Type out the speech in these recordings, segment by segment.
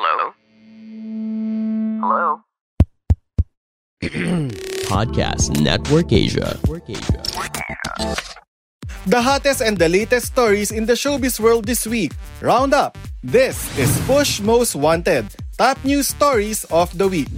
Hello? Hello? Podcast Network Asia. The hottest and the latest stories in the showbiz world this week. Roundup. This is Push Most Wanted. Top news stories of the week.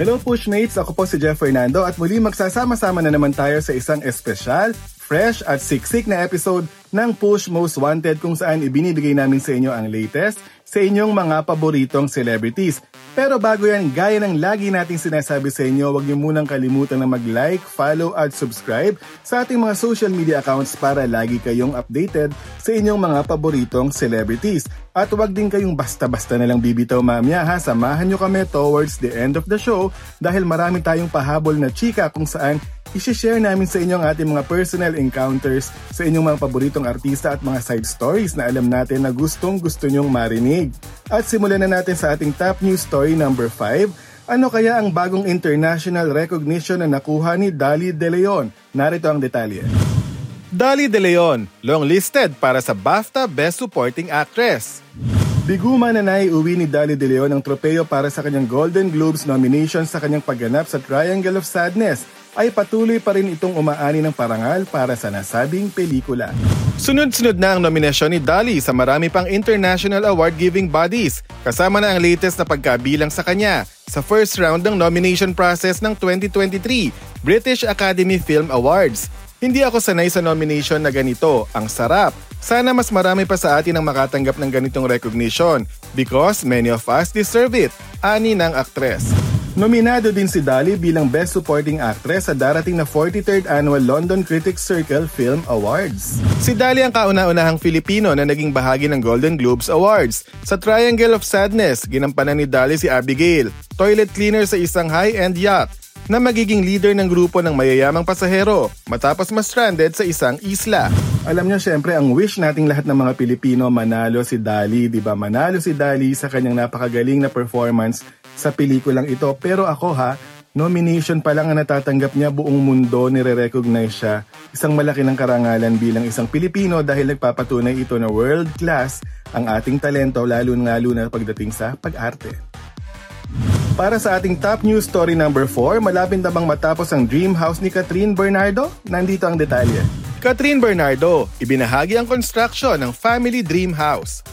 Hello Pushmates! Ako po si Jeff Fernando at muli magsasama-sama na naman tayo sa isang espesyal, fresh at siksik na episode ng Push Most Wanted kung saan ibinibigay namin sa inyo ang latest sa inyong mga paboritong celebrities. Pero bago yan, gaya ng lagi nating sinasabi sa inyo, huwag niyo munang kalimutan na mag-like, follow at subscribe sa ating mga social media accounts para lagi kayong updated sa inyong mga paboritong celebrities. At huwag din kayong basta-basta na lang bibitaw mamaya ha, samahan nyo kami towards the end of the show dahil marami tayong pahabol na chika kung saan Isishare namin sa inyo ang ating mga personal encounters sa inyong mga paboritong artista at mga side stories na alam natin na gustong gusto nyong marinig. At simulan na natin sa ating top news story number 5. Ano kaya ang bagong international recognition na nakuha ni Dali De Leon? Narito ang detalye. Dali De Leon, longlisted para sa BAFTA Best Supporting Actress. Biguma na naiuwi ni Dali De Leon ang tropeyo para sa kanyang Golden Globes nomination sa kanyang pagganap sa Triangle of Sadness ay patuloy pa rin itong umaani ng parangal para sa nasabing pelikula. Sunod-sunod na ang nominasyon ni Dali sa marami pang international award-giving bodies, kasama na ang latest na pagkabilang sa kanya sa first round ng nomination process ng 2023 British Academy Film Awards. Hindi ako sanay sa nomination na ganito, ang sarap. Sana mas marami pa sa atin ang makatanggap ng ganitong recognition because many of us deserve it, ani ng aktres. Nominado din si Dali bilang Best Supporting Actress sa darating na 43rd Annual London Critics Circle Film Awards. Si Dali ang kauna-unahang Filipino na naging bahagi ng Golden Globes Awards. Sa Triangle of Sadness, ginampanan ni Dali si Abigail, toilet cleaner sa isang high-end yacht na magiging leader ng grupo ng mayayamang pasahero matapos ma-stranded sa isang isla. Alam niyo syempre ang wish nating lahat ng mga Pilipino manalo si Dali, 'di ba? Manalo si Dali sa kanyang napakagaling na performance sa pelikulang ito. Pero ako ha, nomination pa lang ang natatanggap niya buong mundo nire-recognize siya. Isang malaki ng karangalan bilang isang Pilipino dahil nagpapatunay ito na world class ang ating talento lalo-lalo na pagdating sa pag-arte. Para sa ating top news story number 4, malapit na bang matapos ang dream house ni Catherine Bernardo? Nandito ang detalye. Catherine Bernardo, ibinahagi ang construction ng family dream house.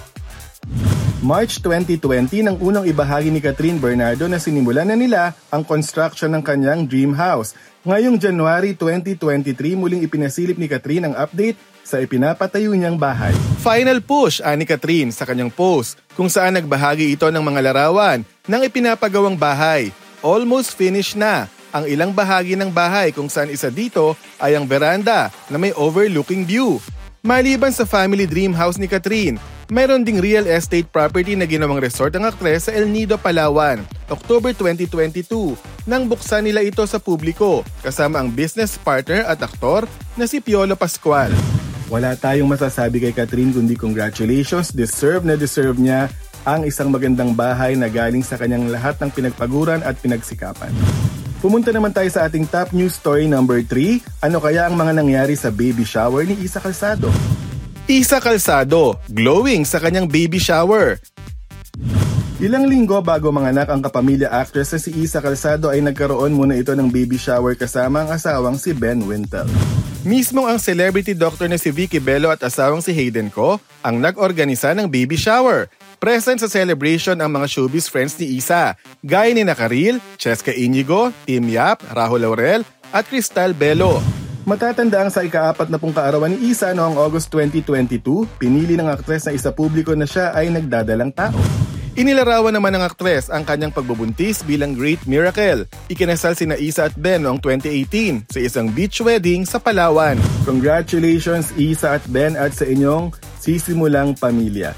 March 2020 nang unang ibahagi ni Catherine Bernardo na sinimulan na nila ang construction ng kanyang dream house. Ngayong January 2023 muling ipinasilip ni Catherine ang update sa ipinapatayo niyang bahay. Final push ani Catherine sa kanyang post kung saan nagbahagi ito ng mga larawan ng ipinapagawang bahay. Almost finished na ang ilang bahagi ng bahay kung saan isa dito ay ang veranda na may overlooking view. Maliban sa family dream house ni Catherine, mayroon ding real estate property na ginawang resort ang aktres sa El Nido, Palawan, October 2022, nang buksan nila ito sa publiko kasama ang business partner at aktor na si Piolo Pascual. Wala tayong masasabi kay Catherine kundi congratulations, deserve na deserve niya ang isang magandang bahay na galing sa kanyang lahat ng pinagpaguran at pinagsikapan. Pumunta naman tayo sa ating top news story number 3. Ano kaya ang mga nangyari sa baby shower ni Isa Calzado? Isa Calzado, glowing sa kanyang baby shower. Ilang linggo bago manganak ang kapamilya actress na si Isa Calzado ay nagkaroon muna ito ng baby shower kasama ang asawang si Ben Wintel. Mismo ang celebrity doctor na si Vicky Bello at asawang si Hayden Ko ang nag-organisa ng baby shower. Present sa celebration ang mga showbiz friends ni Isa, gaya ni Nakaril, Cheska Inigo, Tim Yap, Rahul Laurel at Cristal Bello. Matatanda ang sa ikaapat na pong kaarawan ni Isa noong August 2022, pinili ng aktres na isa publiko na siya ay nagdadalang tao. Inilarawan naman ng aktres ang kanyang pagbubuntis bilang great miracle. Ikinasal sina Isa at Ben noong 2018 sa isang beach wedding sa Palawan. Congratulations Isa at Ben at sa inyong sisimulang pamilya.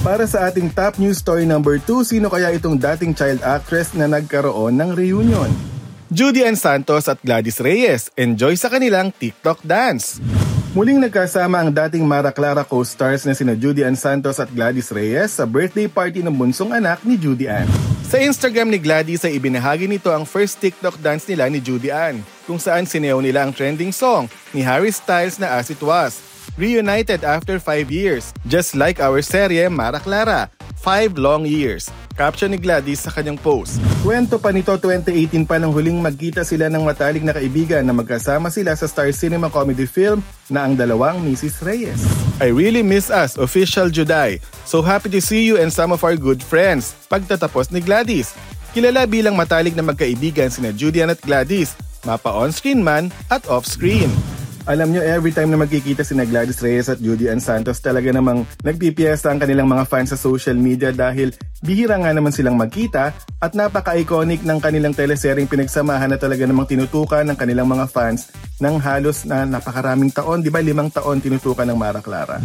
Para sa ating top news story number 2, sino kaya itong dating child actress na nagkaroon ng reunion? Judy Ann Santos at Gladys Reyes enjoy sa kanilang TikTok dance. Muling nagkasama ang dating Mara Clara co-stars na sina Judy Ann Santos at Gladys Reyes sa birthday party ng bunsong anak ni Judy Ann. Sa Instagram ni Gladys ay ibinahagi nito ang first TikTok dance nila ni Judy Ann, kung saan sineo nila ang trending song ni Harry Styles na As It Was. Reunited after 5 years, just like our serye Mara Clara. Five long years. Caption ni Gladys sa kanyang post. Kwento pa nito 2018 pa nang huling magkita sila ng matalik na kaibigan na magkasama sila sa Star Cinema comedy film na ang dalawang Mrs. Reyes. I really miss us, official Juday. So happy to see you and some of our good friends. Pagtatapos ni Gladys. Kilala bilang matalik na magkaibigan sina Judian at Gladys, mapa on-screen man at off-screen. Alam nyo, every time na magkikita si Gladys Reyes at Judy Ann Santos, talaga namang nagpipiesta ang kanilang mga fans sa social media dahil bihira nga naman silang magkita at napaka-iconic ng kanilang teleseryeng pinagsamahan na talaga namang tinutukan ng kanilang mga fans ng halos na napakaraming taon, di ba limang taon tinutukan ng Mara Clara.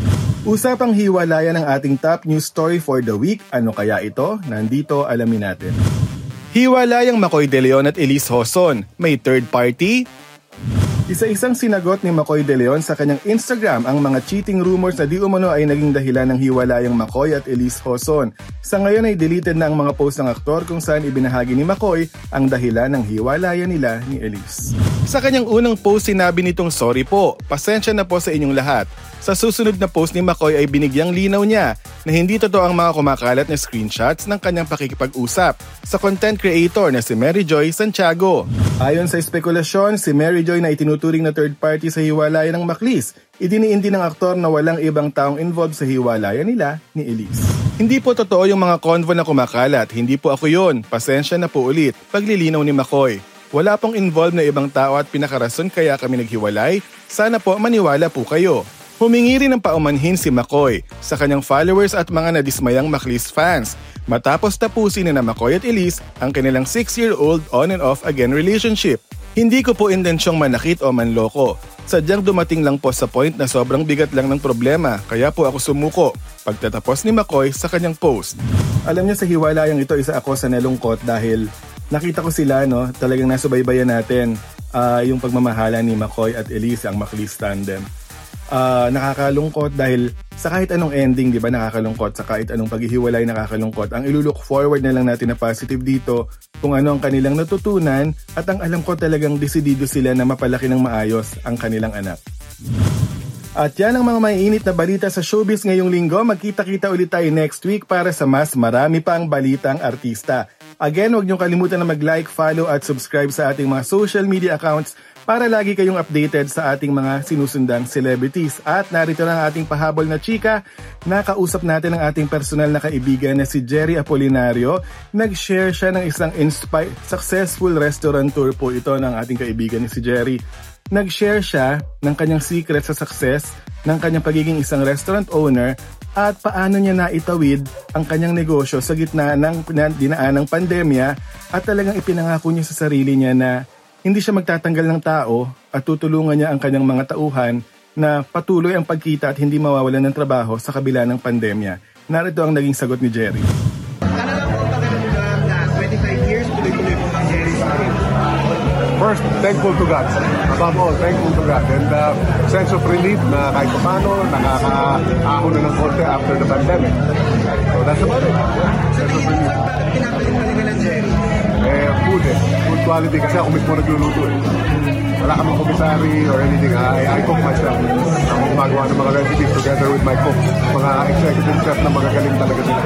Usapang hiwalayan ng ating top news story for the week. Ano kaya ito? Nandito, alamin natin. Hiwalayang Makoy De Leon at Elise Hoson. May third party? Isa-isang sinagot ni Makoy De Leon sa kanyang Instagram ang mga cheating rumors na di umano ay naging dahilan ng hiwalayang Makoy at Elise Hoson. Sa ngayon ay deleted na ang mga post ng aktor kung saan ibinahagi ni Makoy ang dahilan ng hiwalayan nila ni Elise. Sa kanyang unang post sinabi nitong sorry po, pasensya na po sa inyong lahat. Sa susunod na post ni Makoy ay binigyang linaw niya na hindi totoo ang mga kumakalat na screenshots ng kanyang pakikipag-usap sa content creator na si Mary Joy Santiago. Ayon sa espekulasyon, si Mary Joy na itinuturing na third party sa hiwalayan ng Maclis, idiniindi ng aktor na walang ibang taong involved sa hiwalayan nila ni Elise. Hindi po totoo yung mga convo na kumakalat, hindi po ako yon. Pasensya na po ulit, paglilinaw ni Makoy. Wala pong involved na ibang tao at pinakarason kaya kami naghiwalay. Sana po maniwala po kayo. Humingi rin ng paumanhin si McCoy sa kanyang followers at mga nadismayang Maclis fans matapos tapusin na McCoy at Elise ang kanilang 6-year-old on and off again relationship. Hindi ko po intensyong manakit o manloko. Sadyang dumating lang po sa point na sobrang bigat lang ng problema kaya po ako sumuko pagtatapos ni McCoy sa kanyang post. Alam niyo sa hiwalayang ito isa ako sa nalungkot dahil nakita ko sila no, talagang nasubaybayan natin uh, yung pagmamahala ni McCoy at Elise ang Maclis tandem uh, nakakalungkot dahil sa kahit anong ending, di ba, nakakalungkot. Sa kahit anong paghihiwalay, nakakalungkot. Ang ilulook forward na lang natin na positive dito kung ano ang kanilang natutunan at ang alam ko talagang desidido sila na mapalaki ng maayos ang kanilang anak. At yan ang mga maiinit na balita sa showbiz ngayong linggo. Magkita-kita ulit tayo next week para sa mas marami pang balitang artista. Again, huwag niyong kalimutan na mag-like, follow at subscribe sa ating mga social media accounts para lagi kayong updated sa ating mga sinusundang celebrities. At narito na ang ating pahabol na chika. Nakausap natin ang ating personal na kaibigan na si Jerry Apolinario. Nag-share siya ng isang inspi- successful restaurant tour po ito ng ating kaibigan ni si Jerry. Nag-share siya ng kanyang secret sa success ng kanyang pagiging isang restaurant owner at paano niya naitawid ang kanyang negosyo sa gitna ng dinaan ng pandemya at talagang ipinangako niya sa sarili niya na hindi siya magtatanggal ng tao at tutulungan niya ang kanyang mga tauhan na patuloy ang pagkita at hindi mawawalan ng trabaho sa kabila ng pandemya. Narito ang naging sagot ni Jerry. First, thankful to God. Above all, thankful to God. And uh, sense of relief na kahit paano, nakakaahon na ng konti after the pandemic. So that's about it. Sense of relief. Eh, food eh. Food quality kasi ako mismo nagluluto eh. Wala kaming commissary or anything. I, I cook myself. Ako gumagawa ng mga recipes together with my cook. Mga executive chef na magagaling talaga sila.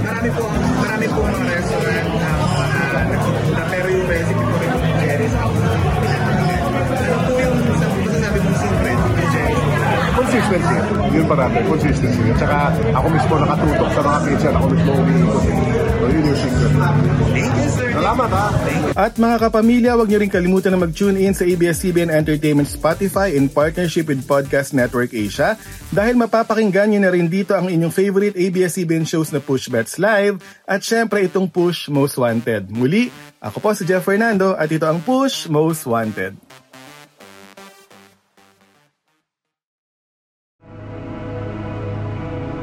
Marami po, marami po mga restaurant na uh, na pero yung recipe po rin yung Jerry sa Ano po yung masasabi mong secret ni Jerry? Consistency. Yun parami. Consistency. At saka ako mismo nakatutok sa mga kitchen. Ako mismo umiikot. So yun yung secret. Thank you, sir. Salamat ha. At mga kapamilya, huwag niyo rin kalimutan na mag-tune in sa ABS-CBN Entertainment Spotify in partnership with Podcast Network Asia dahil mapapakinggan niyo na rin dito ang inyong favorite ABS-CBN shows na Push Bets Live at syempre itong Push Most Wanted. Muli, ako po si Jeff Fernando at ito ang Push Most Wanted.